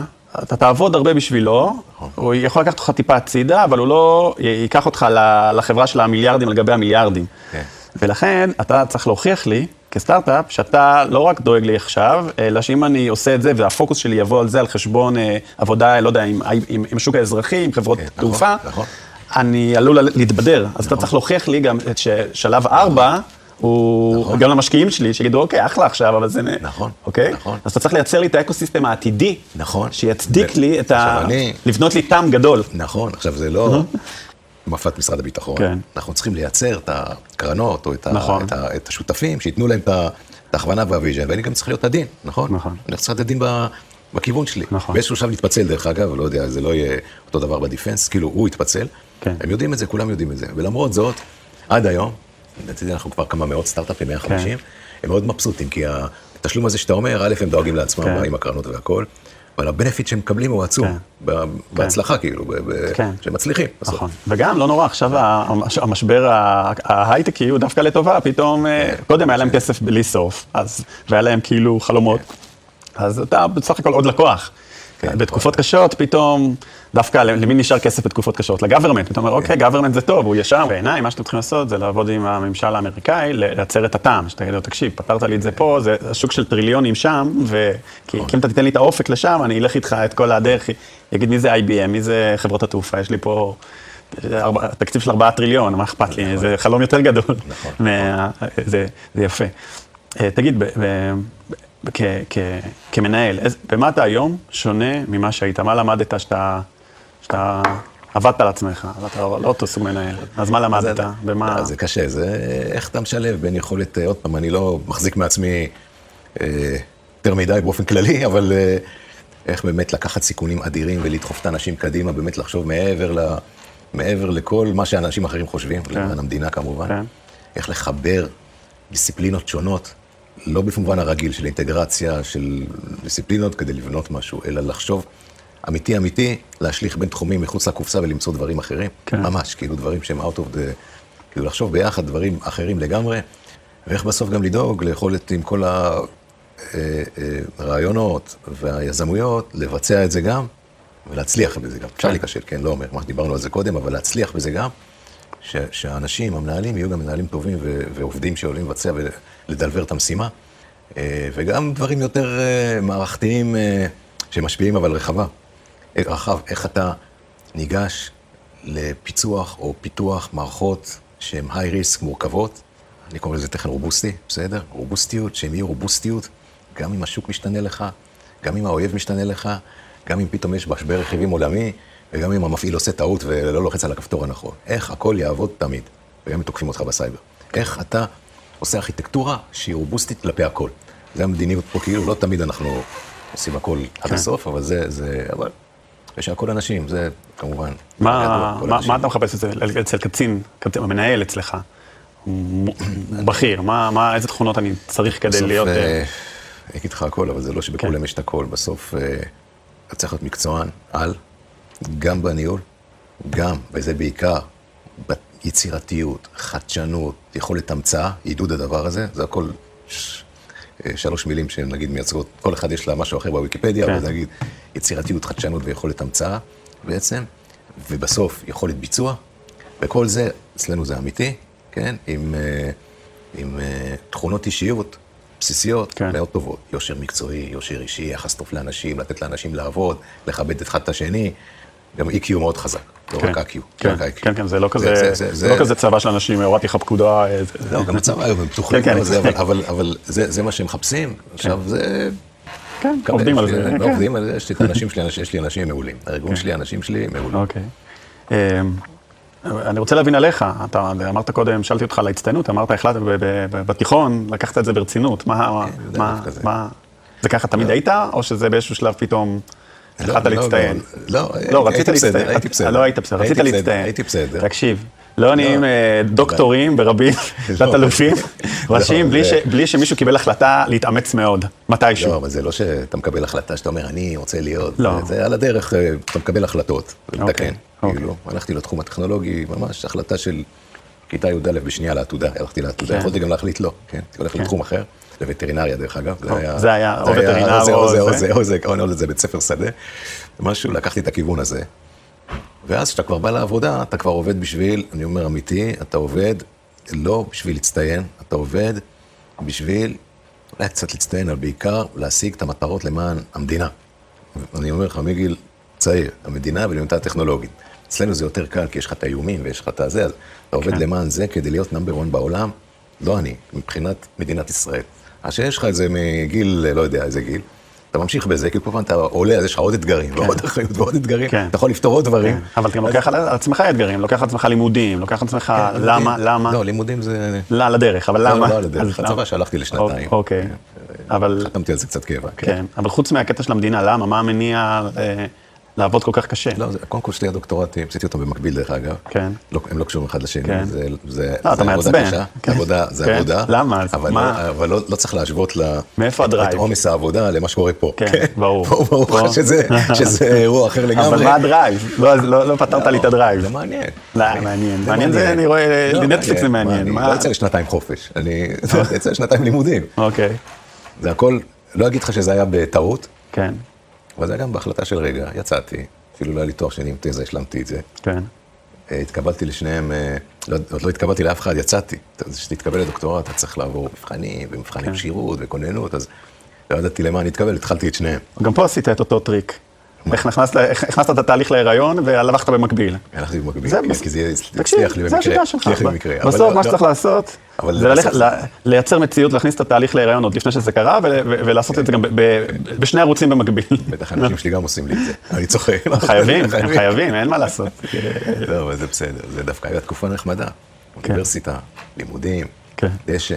אתה תעבוד הרבה בשבילו, נכון. הוא יכול לקחת אותך טיפה הצידה, אבל הוא לא ייקח אותך לחברה של המיליארדים על גבי המיליארדים. כן. ולכן, אתה צריך להוכיח לי, כסטארט-אפ, שאתה לא רק דואג לי עכשיו, אלא שאם אני עושה את זה, והפוקוס שלי יבוא על זה, על חשבון אה, עבודה, לא יודע, עם, עם, עם השוק האזרחי, עם חברות כן, נכון, תעופה, נכון. אני עלול להתבדר. אז אתה צריך להוכיח לי גם את ששלב ארבע, הוא נכון. גם למשקיעים שלי, שיגידו, אוקיי, אחלה עכשיו, אבל זה... נכון, אוקיי? נכון. אז אתה צריך לייצר לי את האקוסיסטם העתידי. נכון. שיצדיק ו- לי את ה... אני- לבנות לי TAM גדול. נכון, עכשיו זה לא מפא״ת משרד הביטחון. כן. אנחנו צריכים לייצר את הקרנות או את, ה, נכון. את, ה, את השותפים, שייתנו להם את ה- את ההכוונה וה vision, ואני גם צריך להיות עדין, נכון? נכון. אני צריך להיות עדין ב, בכיוון שלי. נכון. באיזשהו שלב נתפצל, דרך אגב, לא יודע, זה לא יהיה אותו דבר בדיפנס, כאילו הוא יתפצל. כן. הם יודעים את זה, כולם יודעים את זה. ולמרות זאת, עד היום, יודע, אנחנו כבר כמה מאות סטארט-אפים, 150, כן. הם מאוד מבסוטים, כי התשלום הזה שאתה אומר, א', הם דואגים לעצמם כן. עם הקרנות והכל, אבל הבנפיט שהם מקבלים הוא עצום, כן. ב- בהצלחה כאילו, ב- ב- כן. שהם מצליחים. נכון. וגם, לא נורא, עכשיו המש- המשבר ההייטקי הוא דווקא לטובה, פתאום, אה, קודם היה להם כסף בלי סוף, אז, והיה להם כאילו חלומות, אז אתה בסך הכל עוד לקוח. כן, בתקופות קשות, פתאום, דווקא למי נשאר כסף בתקופות קשות? לגוורמנט. פתאום אומר, אוקיי, גוורמנט זה טוב, הוא ישר בעיניי, מה שאתם צריכים לעשות זה לעבוד עם הממשל האמריקאי, לייצר את הטעם. שתגיד לו, תקשיב, פתרת לי את זה פה, זה שוק של טריליונים שם, וכי כי אם אתה תיתן לי את האופק לשם, אני אלך איתך את כל הדרך, יגיד, מי זה IBM, מי זה חברות התעופה, יש לי פה... תקציב של 4 טריליון, מה אכפת לי? זה חלום יותר גדול. נכון. (laughs) זה, יפה. אה, תגיד, כ, כ, כמנהל, איז, במה אתה היום שונה ממה שהיית? מה למדת שאתה, שאתה עבדת על עצמך, ואתה לא אותו סוג מנהל? אז מה למדת? זה- במה... אה, זה קשה, זה איך אתה משלב בין יכולת, אה, עוד פעם, אני לא מחזיק מעצמי אה, יותר מדי באופן כללי, אבל אה, איך באמת לקחת סיכונים אדירים ולדחוף את האנשים קדימה, באמת לחשוב מעבר, ל, מעבר לכל מה שאנשים אחרים חושבים, למען המדינה כמובן. כן. איך לחבר דיסציפלינות שונות, לא במובן הרגיל של אינטגרציה של דיסציפלינות כדי לבנות משהו, אלא לחשוב אמיתי אמיתי, להשליך בין תחומים מחוץ לקופסה ולמצוא דברים אחרים. כן. ממש, כאילו דברים שהם out of the... כאילו לחשוב ביחד דברים אחרים לגמרי, ואיך בסוף גם לדאוג ליכולת עם כל הרעיונות והיזמויות, לבצע את זה גם, ולהצליח בזה גם. אפשר כן. להיכשל, כן, לא אומר, מה שדיברנו על זה קודם, אבל להצליח בזה גם, ש- שהאנשים, המנהלים, יהיו גם מנהלים טובים ו- ועובדים שעולים לבצע ולדלבר את המשימה, אה, וגם דברים יותר אה, מערכתיים אה, שמשפיעים אבל רחבה. רחב, איך אתה ניגש לפיצוח או פיתוח מערכות שהן היי ריסק מורכבות, אני קורא לזה תכן רובוסטי, בסדר? רובוסטיות, שהן יהיו רובוסטיות, גם אם השוק משתנה לך, גם אם האויב משתנה לך, גם אם פתאום יש משבר רכיבים עולמי, וגם אם המפעיל עושה טעות ולא לוחץ על הכפתור הנכון. איך הכל יעבוד תמיד, וגם אם תוקפים אותך בסייבר. איך אתה עושה ארכיטקטורה שהיא רובוסטית כלפי הכל. זה המדיניות פה, כאילו, לא תמיד אנחנו עושים הכל עד כן. הסוף, אבל זה, זה, אבל, ושהכל אנשים, זה כמובן, מה, ידוע, מה. מה אתה מחפש אצל, אצל קצין, קצין, המנהל אצלך? בכיר, מה, מה, איזה תכונות אני צריך כדי בסוף, להיות... אה, אה, אני אגיד לך הכל, אבל זה לא שבכולם כן. יש את הכל. בסוף אה, אתה צריך להיות מקצוען על, גם בניהול, גם, וזה בעיקר, ביצירתיות, חדשנות, יכולת המצאה, עידוד הדבר הזה, זה הכל ש- אה, שלוש מילים שנגיד מייצגות, כל אחד יש לה משהו אחר בוויקיפדיה, כן. אבל נגיד יצירתיות, חדשנות ויכולת המצאה בעצם, ובסוף יכולת ביצוע, וכל זה, אצלנו זה אמיתי, כן? עם, אה, עם אה, תכונות אישיות בסיסיות כן. מאוד טובות. יושר מקצועי, יושר אישי, יחס טוב לאנשים, לתת לאנשים לעבוד, לכבד אחד את השני. גם EQ מאוד חזק, לא כן. רק IQ. כן. כן, כן, זה לא כזה, לא זה- כזה צבא של אנשים, הורדתי לך פקודה. לא, גם הצבא היום הם פתוחים, כן, כן, אבל זה- מה שהם מחפשים. עכשיו זה... כן, עובדים על זה. לא. עובדים על זה, יש לי את (laughs) האנשים שלי, יש לי אנשים מעולים. הארגון שלי, האנשים שלי מעולים. אוקיי. אמ, אני רוצה להבין עליך, אתה אמרת קודם, שאלתי אותך על ההצטיינות, אמרת, החלטת בתיכון, לקחת את זה ברצינות, מה, מה. מה, זה ככה תמיד היית, או שזה באיזשהו שלב פתאום לא, החלטת לא, להצטיין? לא, לא, הייתי רצית בסדר, להצטיין, הייתי בסדר. לא היית בסדר, רצית להצטיין. הייתי בסדר. תקשיב, לא נהיים דוקטורים ברבים, (laughs) לא. תת-אלופים, (laughs) ראשיים, לא, בלי שמישהו קיבל החלטה להתאמץ מאוד, מתישהו. לא, אבל זה לא שאתה מקבל החלטה שאתה אומר, אני רוצה להיות, לא. זה על הדרך, אה, אתה מקבל החלטות, אוקיי, לתקן. אוקיי. כאילו, הלכתי לתחום הטכנולוגי, ממש החלטה של כיתה י"א בשנייה לעתודה, הלכתי לעתודה, כן. יכולתי גם להחליט לא, כן? הייתי הולך לתחום אחר, לווטרינריה דרך אגב, זה היה או וטרינר זה, או זה, או זה. זה, או זה, או זה, בית ספר שדה, משהו, לקחתי את הכיוון הזה. ואז כשאתה כבר בא לעבודה, אתה כבר עובד בשביל, אני אומר אמיתי, אתה עובד לא בשביל להצטיין, אתה עובד בשביל אולי קצת להצטיין, אבל בעיקר להשיג את המטרות למען המדינה. אני אומר לך, מגיל צעיר, המדינה ולמידה הטכנולוגית. אצלנו זה יותר קל, כי יש לך את האיומים ויש לך את הזה, אז אתה עובד כן. למען זה כדי להיות נאמבר 1 בעולם, לא אני, מבחינת מדינת ישראל. אז שיש לך את זה מגיל, לא יודע איזה גיל, אתה ממשיך בזה, כי כל פעם אתה עולה, אז יש לך עוד אתגרים, ועוד אחריות ועוד אתגרים, כן. אתה יכול לפתור עוד דברים. כן. אבל אתה גם לוקח על עצמך אתגרים, לוקח על עצמך לימודים, לוקח על עצמך כן, למה, לימודים- למה, לא, לימודים זה... לא, על הדרך, אבל לא, למה? לא על הדרך, הצבא? שהלכתי לשנתיים. אוקיי, אבל, חתמתי על זה קצת קבע. כן, אבל חוץ מהקטע של המדינה, למה? מה המניע אה, לעבוד כל כך קשה? לא, זה- קודם כל שתי הדוקטורטים, עשיתי אותם במקביל דרך אגב. כן. לא, הם לא קשורים אחד לשני, כן. זה, זה, לא, זה עבודה. קשה, כן. זה עבודה, זה כן. עבודה. למה? אז אבל, מה? לא, אבל לא, לא צריך להשוות ל... מאיפה ה drive? את עומס העבודה למה שקורה פה. כן, ברור. ברור, ברור ברור. לך שזה, שזה אירוע אחר לגמרי. אבל מה ה drive? לא, לא לא פתרת לי את ה drive. זה מעניין. לא, מעניין. מעניין זה, אני רואה, לא, לנטפליקס זה מה, מעניין. אני לא יוצא לשנתיים חופש, אני (laughs) יוצא לשנתיים לימודים. אוקיי, זה הכל, לא אגיד לך שזה היה בטעות, כן, אבל זה היה גם בהחלטה של רגע, יצאתי, אפילו לא היה לי תואר שני עם תזה, השלמתי את זה. כן, אה, התקבלתי לשניהם, אה, לא, עוד לא התקבלתי לאף אחד, יצאתי. כשתתקבל לדוקטורט, אתה צריך לעבור מבחנים, ומבחני כן. כשירות, וכוננות, אז לא ידעתי למה אני אתקבל, התחלתי את שניהם. גם פה עשית את אותו טריק. איך נכנסת, איך הכנסת את התהליך להיריון והלכת במקביל. הלכתי במקביל, זה כן, כי זה הצליח לי זה במקרה. השיטה שלך. בסוף לא- מה לא- שצריך לעשות, אבל זה ללכת, בסוף- ל- לייצר מציאות, להכניס את התהליך להיריון עוד לפני שזה קרה, ולעשות את זה גם ב- בשני ערוצים במקביל. בטח האנשים שלי גם עושים לי את זה, (laughs) אני צוחק. חייבים, הם חייבים, אין מה לעשות. (laughs) לא, אבל זה בסדר, זה דווקא הייתה תקופה נחמדה. אוניברסיטה, לימודים, כן. דשא,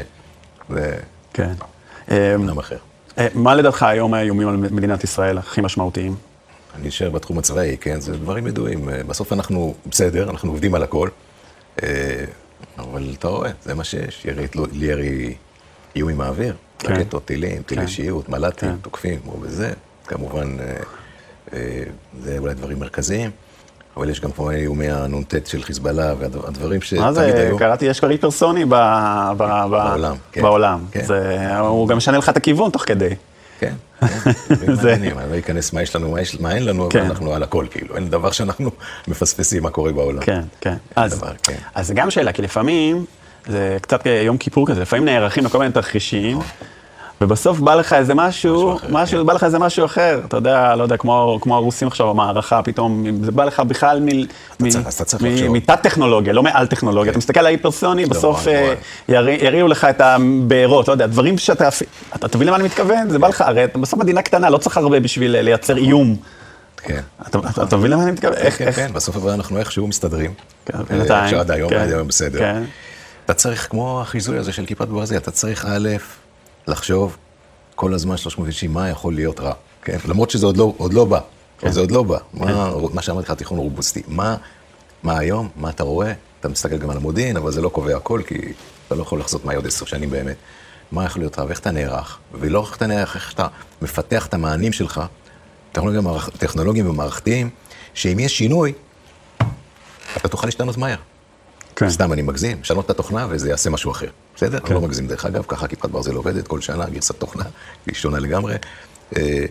זה כן. עולם אחר. אה, מה לדעתך היום האיומים על מדינת ישראל הכי משמעותיים? אני אשאר בתחום הצבאי, כן? זה דברים ידועים. אה, בסוף אנחנו בסדר, אנחנו עובדים על הכל. אה, אבל אתה רואה, זה מה שיש. ירי, תלו- ירי איומים מהאוויר, כן. רקטות, טילים, טילי כן. שיעוט, מל"טים, כן. תוקפים, כמו בזה. כמובן, אה, זה אולי דברים מרכזיים. אבל יש גם כמובן איומי הנ"ט של חיזבאללה, והדברים מה שתמיד זה, היו. קראתי, יש קריט פרסוני ב- בעולם, כן. בעולם. כן. זה- הוא גם משנה לך את הכיוון תוך כדי. כן, כן, זה- מעניינים. אני לא אכנס מה יש לנו, מה אין לנו, אבל כן. אנחנו על הכל, כאילו. אין דבר שאנחנו מפספסים מה קורה בעולם. כן, כן. כן. אז זה גם שאלה, כי לפעמים, זה קצת יום כיפור כזה, לפעמים נערכים לכל מיני תרחישים, ובסוף בא לך איזה משהו, משהו אחר, משהו, כן. בא לך איזה משהו אחר, אתה יודע, לא יודע, כמו, כמו הרוסים עכשיו במערכה, פתאום, זה בא לך בכלל מ, מ, צריך- אז אתה צריך מ, לחשוב. מתת טכנולוגיה, לא מעל טכנולוגיה. אתה מסתכל על ההיפרסוני, בסוף וואי, אה. ירי- יריעו לך את הבארות, לא יודע, דברים שאתה, אתה תבין למה אני מתכוון? זה בא לך, הרי אתה בסוף מדינה קטנה, לא צריך הרבה בשביל לייצר איום. כן. אתה, מבין למה אני מתכוון? איך, כן, איך, כן, בסוף אנחנו איכשהו מסתדרים. כן, אה, בינתיים, שעד היום, כן, עד היום בסדר. כן. אתה צריך, כמו החיזוי הזה של כיפת ברזל, אתה צריך א', לחשוב כל הזמן 360 מה יכול להיות רע, כן? למרות שזה עוד לא, עוד לא בא, כן. זה עוד לא בא. מה, מה שאמרתי לך, תיכון רובוסטי. מה, מה היום, מה אתה רואה? אתה מסתכל גם על המודיעין, אבל זה לא קובע הכל, כי אתה לא יכול לחזות מה יהיה עוד עשר שנים באמת. מה יכול להיות רע, ואיך אתה נערך, ולא איך אתה נערך, איך אתה מפתח את המענים שלך, טכנולוגיים ומערכתיים, שאם יש שינוי, אתה תוכל להשתנות מהר. כן. סתם אני מגזים, לשנות את התוכנה וזה יעשה משהו אחר. בסדר? כן. אני לא מגזים דרך אגב, ככה כיפת ברזל עובדת כל שנה, גרסת תוכנה, (laughs) היא שונה לגמרי. אה,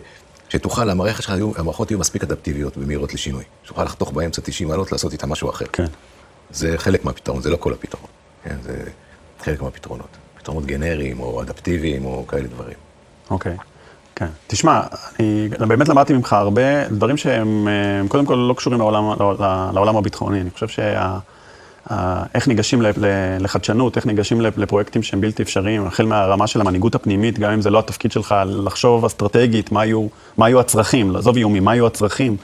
שתוכל, המערכת שלך, המערכות יהיו מספיק אדפטיביות ומהירות לשינוי. שתוכל לחתוך באמצע 90 מעלות, לעשות איתה משהו אחר. כן. זה חלק מהפתרון, זה לא כל הפתרון. כן, זה חלק מהפתרונות. פתרונות גנריים או אדפטיביים או כאלה דברים. אוקיי, כן. תשמע, אני באמת למדתי ממך הרבה דברים שהם אה, קודם כל לא קשורים לעולם, לעולם הביטחוני. אני חושב שה... איך ניגשים לחדשנות, איך ניגשים לפרויקטים שהם בלתי אפשריים, החל מהרמה של המנהיגות הפנימית, גם אם זה לא התפקיד שלך, לחשוב אסטרטגית מה יהיו, מה יהיו הצרכים, לעזוב איומים, מה יהיו הצרכים,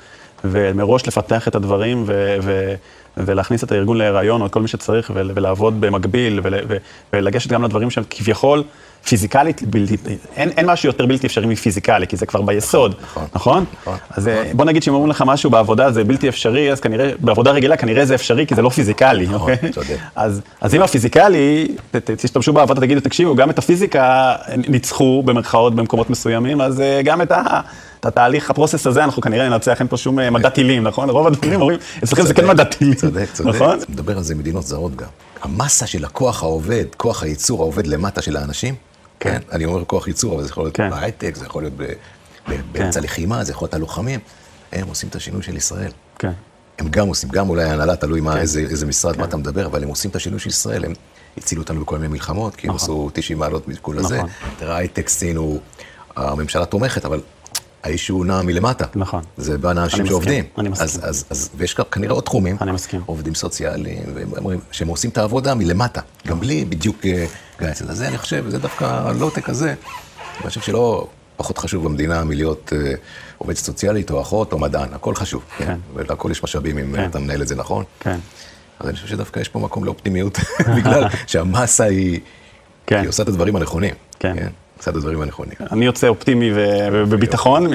ומראש לפתח את הדברים ו- ו- ולהכניס את הארגון להיריון או את כל מי שצריך ול- ולעבוד במקביל ולגשת גם לדברים שהם כביכול פיזיקלית בלתי, אין, אין משהו יותר בלתי אפשרי מפיזיקלי, כי זה כבר ביסוד, נכון, נכון? נכון, אז אה, בוא נגיד שאם אומרים לך משהו בעבודה זה בלתי אפשרי, אז כנראה, בעבודה רגילה כנראה זה אפשרי, כי זה לא פיזיקלי, נכון, אוקיי? צודק. אז, אז אם הפיזיקלי, ת- ת- תשתמשו בעבודה, תגידו, תקשיבו, גם את הפיזיקה ניצחו במרכאות במקומות מסוימים, אז אה, גם את, ה, את התהליך, הפרוסס הזה, אנחנו כנראה ננצח, אין פה שום אה, מדע טילים, נכון? רוב הדברים אומרים, אצלכם זה כן מדע טילים, צודק, צודק. נכון? מדבר על זה מדינות זרות גם. המסה של הכוח העובד, כוח הייצור העובד למטה של האנשים, כן? אני אומר כוח ייצור, אבל זה יכול להיות כן. בהייטק, זה יכול להיות ב- באמצע לחימה, זה יכול להיות הלוחמים. הם עושים את השינוי של ישראל. כן, הם גם עושים, גם אולי ההנהלה, תלוי מה, כן. איזה, איזה משרד, כן. מה אתה מדבר, אבל הם עושים את השינוי של ישראל, הם הצילו אותנו בכל מיני מלחמות, כי הם נכון. עשו 90 מעלות מכל הזה. נכון. תראה, הייטק סין הוא, הממשלה תומכת, אבל האישו נע מלמטה. נכון. זה באנשים אני שעובדים. אני מסכים. אז, אז, אז, ויש כנראה עוד תחומים. אני מסכים. עובדים סוציאליים, והם אומרים שהם עושים את העבודה מלמטה, גם בלי בדיוק אה, גייס. אז זה אני חושב, זה דווקא הלואו-טק הזה, אני חושב שלא פחות חשוב במדינה מלהיות אה, עובד סוציאלית או אחות או מדען, הכל חשוב. כן. ולהכל יש משאבים אם כן. אתה מנהל את זה נכון. כן. אז אני חושב שדווקא יש פה מקום לאופטימיות, (laughs) בגלל שהמסה היא, כן. היא עושה את הדברים הנכונים. כן. עושה את הדברים הנכונים. אני יוצא אופטימי ובביטחון,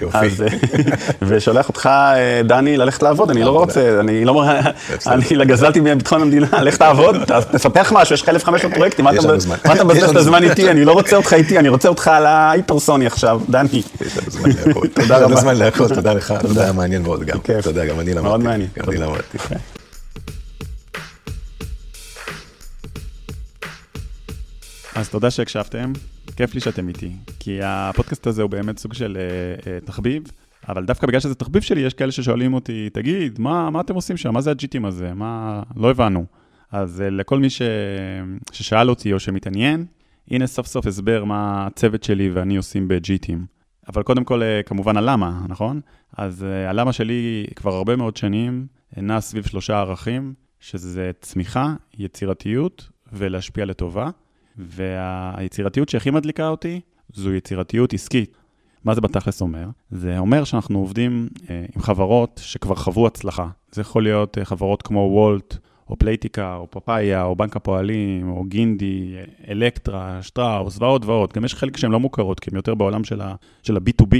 יופי. אז, אה, ושולח אותך, אה, דני, ללכת לעבוד, אני לא. רוצה, אני לא, בסדר. אני לא גזלתי מביטחון המדינה, לך תעבוד, תפתח משהו, יש לך 1,500 פרויקטים, מה אתה מבזבז את הזמן זמן. איתי, אני לא רוצה אותך איתי, אני רוצה אותך על ההיפרסוני עכשיו, דני. יש לנו זמן להכל. (laughs) תודה יש לנו רבה. זמן להכל, תודה לך, זה היה מעניין מאוד גם. כיף. תודה, גם אני למדתי. מאוד מעניין. גם אני. למדתי. אז תודה שהקשבתם, כיף לי שאתם איתי, כי הפודקאסט הזה הוא באמת סוג של אה, אה, תחביב, אבל דווקא בגלל שזה תחביב שלי, יש כאלה ששואלים אותי, תגיד, מה, מה אתם עושים שם? מה זה הג'יטים הזה? מה... לא הבנו. אז אה, לכל מי ש... ששאל אותי או שמתעניין, הנה סוף סוף הסבר מה הצוות שלי ואני עושים בג'יטים. אבל קודם כל, אה, כמובן הלמה, נכון? אז אה, הלמה שלי כבר הרבה מאוד שנים נע סביב שלושה ערכים, שזה צמיחה, יצירתיות ולהשפיע לטובה. והיצירתיות שהכי מדליקה אותי, זו יצירתיות עסקית. מה זה בתכלס אומר? זה אומר שאנחנו עובדים אה, עם חברות שכבר חוו הצלחה. זה יכול להיות אה, חברות כמו וולט, או פלייטיקה, או פאפאיה, או בנק הפועלים, או גינדי, אה, אלקטרה, שטראוס, ועוד ועוד. גם יש חלק שהן לא מוכרות, כי הן יותר בעולם של ה- של ה-B2B.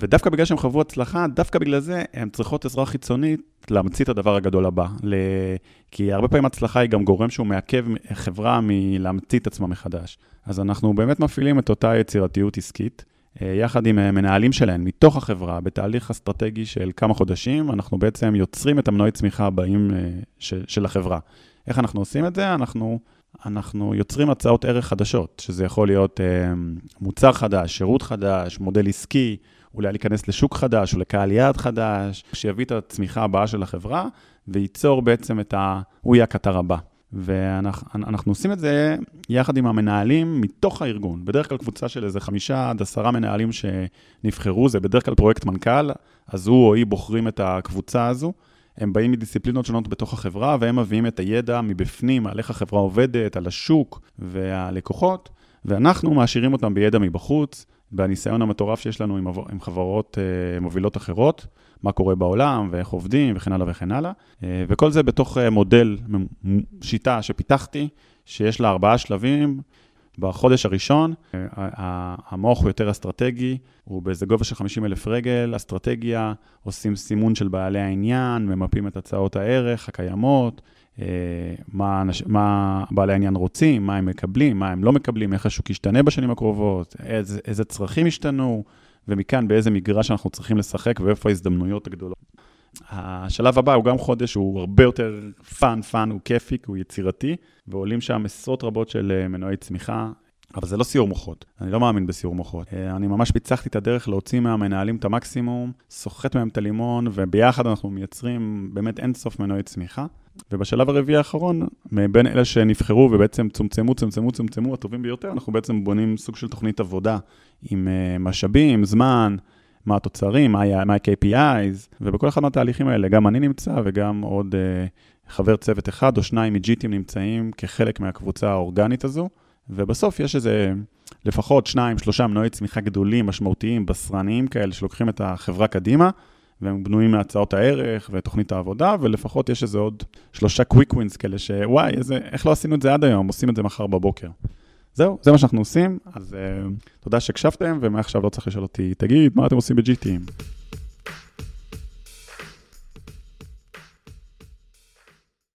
ודווקא בגלל שהן חוו הצלחה, דווקא בגלל זה הן צריכות עזרה חיצונית להמציא את הדבר הגדול הבא. ל... כי הרבה פעמים הצלחה היא גם גורם שהוא מעכב חברה מלהמציא את עצמה מחדש. אז אנחנו באמת מפעילים את אותה יצירתיות עסקית, אה, יחד עם אה, מנהלים שלהן, מתוך החברה, בתהליך אסטרטגי של כמה חודשים, אנחנו בעצם יוצרים את המנועי צמיחה הבאים אה, ש... של החברה. איך אנחנו עושים את זה? אנחנו, אנחנו יוצרים הצעות ערך חדשות, שזה יכול להיות אה, מוצר חדש, שירות חדש, מודל עסקי, אולי להיכנס לשוק חדש או לקהל יעד חדש, שיביא את הצמיחה הבאה של החברה וייצור בעצם את ה... הוא יהיה הקטר הבא. ואנחנו עושים את זה יחד עם המנהלים מתוך הארגון. בדרך כלל קבוצה של איזה חמישה עד עשרה מנהלים שנבחרו, זה בדרך כלל פרויקט מנכ"ל, אז הוא או היא בוחרים את הקבוצה הזו. הם באים מדיסציפלינות שונות בתוך החברה, והם מביאים את הידע מבפנים, על איך החברה עובדת, על השוק והלקוחות, ואנחנו מעשירים אותם בידע מבחוץ, בניסיון המטורף שיש לנו עם, עם חברות uh, מובילות אחרות, מה קורה בעולם ואיך עובדים וכן הלאה וכן הלאה. Uh, וכל זה בתוך uh, מודל, שיטה שפיתחתי, שיש לה ארבעה שלבים. בחודש הראשון, המוח הוא יותר אסטרטגי, הוא באיזה גובה של 50 אלף רגל, אסטרטגיה, עושים סימון של בעלי העניין, ממפים את הצעות הערך הקיימות, מה, מה בעלי העניין רוצים, מה הם מקבלים, מה הם לא מקבלים, איך השוק ישתנה בשנים הקרובות, איזה, איזה צרכים ישתנו, ומכאן באיזה מגרש אנחנו צריכים לשחק ואיפה ההזדמנויות הגדולות. השלב הבא הוא גם חודש, הוא הרבה יותר fun, fun, הוא כיפי, הוא יצירתי, ועולים שם עשרות רבות של מנועי צמיחה. אבל זה לא סיעור מוחות, אני לא מאמין בסיעור מוחות. אני ממש פיצחתי את הדרך להוציא מהמנהלים את המקסימום, סוחט מהם את הלימון, וביחד אנחנו מייצרים באמת אינסוף מנועי צמיחה. ובשלב הרביעי האחרון, מבין אלה שנבחרו ובעצם צומצמו, צומצמו, צומצמו, הטובים ביותר, אנחנו בעצם בונים סוג של תוכנית עבודה עם משאבים, זמן, מה התוצרים, מה ה-KPIs, ובכל אחד מהתהליכים האלה, גם אני נמצא וגם עוד uh, חבר צוות אחד או שניים מג'יטים נמצאים כחלק מהקבוצה האורגנית הזו, ובסוף יש איזה לפחות שניים, שלושה מנועי צמיחה גדולים, משמעותיים, בשרניים כאלה, שלוקחים את החברה קדימה, והם בנויים מהצעות הערך ותוכנית העבודה, ולפחות יש איזה עוד שלושה קוויק ווינס כאלה שוואי, איזה, איך לא עשינו את זה עד היום, עושים את זה מחר בבוקר. זהו, זה מה שאנחנו עושים, אז uh, תודה שהקשבתם, ומעכשיו לא צריך לשאול אותי, תגיד, מה אתם עושים ב-GTים?